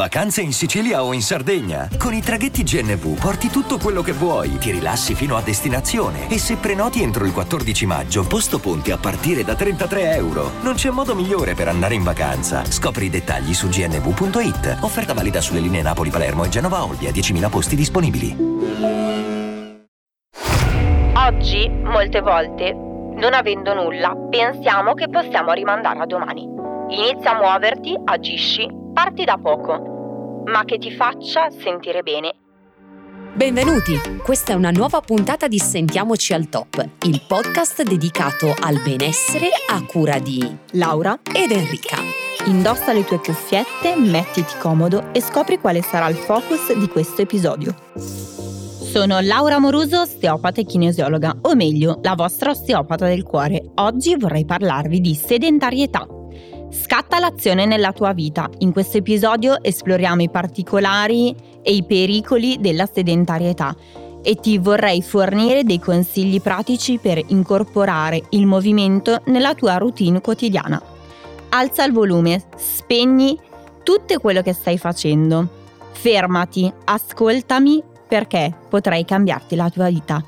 Vacanze in Sicilia o in Sardegna? Con i traghetti GNV porti tutto quello che vuoi, ti rilassi fino a destinazione e se prenoti entro il 14 maggio, posto ponti a partire da 33 euro. Non c'è modo migliore per andare in vacanza. Scopri i dettagli su gnv.it. Offerta valida sulle linee Napoli-Palermo e Genova-Olbia, 10.000 posti disponibili. Oggi, molte volte, non avendo nulla, pensiamo che possiamo rimandare a domani. Inizia a muoverti, agisci, parti da poco, ma che ti faccia sentire bene. Benvenuti! Questa è una nuova puntata di Sentiamoci al Top, il podcast dedicato al benessere a cura di Laura ed Enrica. Indossa le tue cuffiette, mettiti comodo e scopri quale sarà il focus di questo episodio. Sono Laura Moruso, osteopata e kinesiologa, o meglio, la vostra osteopata del cuore. Oggi vorrei parlarvi di sedentarietà. Scatta l'azione nella tua vita. In questo episodio esploriamo i particolari e i pericoli della sedentarietà e ti vorrei fornire dei consigli pratici per incorporare il movimento nella tua routine quotidiana. Alza il volume, spegni tutto quello che stai facendo. Fermati, ascoltami perché potrei cambiarti la tua vita.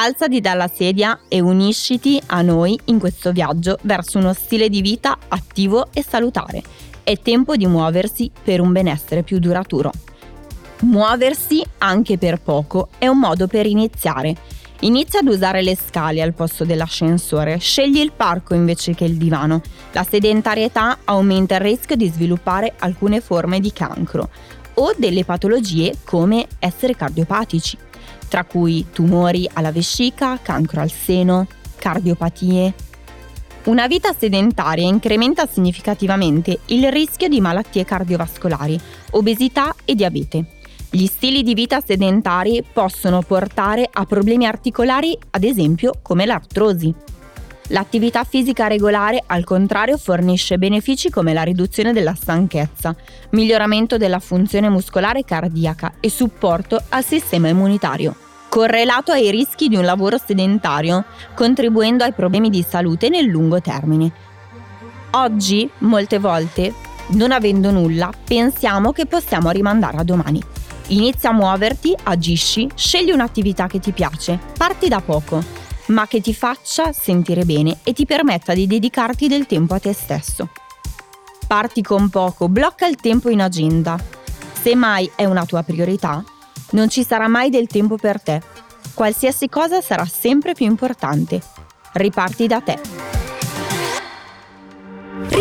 Alzati dalla sedia e unisciti a noi in questo viaggio verso uno stile di vita attivo e salutare. È tempo di muoversi per un benessere più duraturo. Muoversi anche per poco è un modo per iniziare. Inizia ad usare le scale al posto dell'ascensore, scegli il parco invece che il divano. La sedentarietà aumenta il rischio di sviluppare alcune forme di cancro o delle patologie come essere cardiopatici, tra cui tumori alla vescica, cancro al seno, cardiopatie. Una vita sedentaria incrementa significativamente il rischio di malattie cardiovascolari, obesità e diabete. Gli stili di vita sedentari possono portare a problemi articolari, ad esempio come l'artrosi. L'attività fisica regolare, al contrario, fornisce benefici come la riduzione della stanchezza, miglioramento della funzione muscolare cardiaca e supporto al sistema immunitario, correlato ai rischi di un lavoro sedentario, contribuendo ai problemi di salute nel lungo termine. Oggi, molte volte, non avendo nulla, pensiamo che possiamo rimandare a domani. Inizia a muoverti, agisci, scegli un'attività che ti piace, parti da poco ma che ti faccia sentire bene e ti permetta di dedicarti del tempo a te stesso. Parti con poco, blocca il tempo in agenda. Se mai è una tua priorità, non ci sarà mai del tempo per te. Qualsiasi cosa sarà sempre più importante. Riparti da te.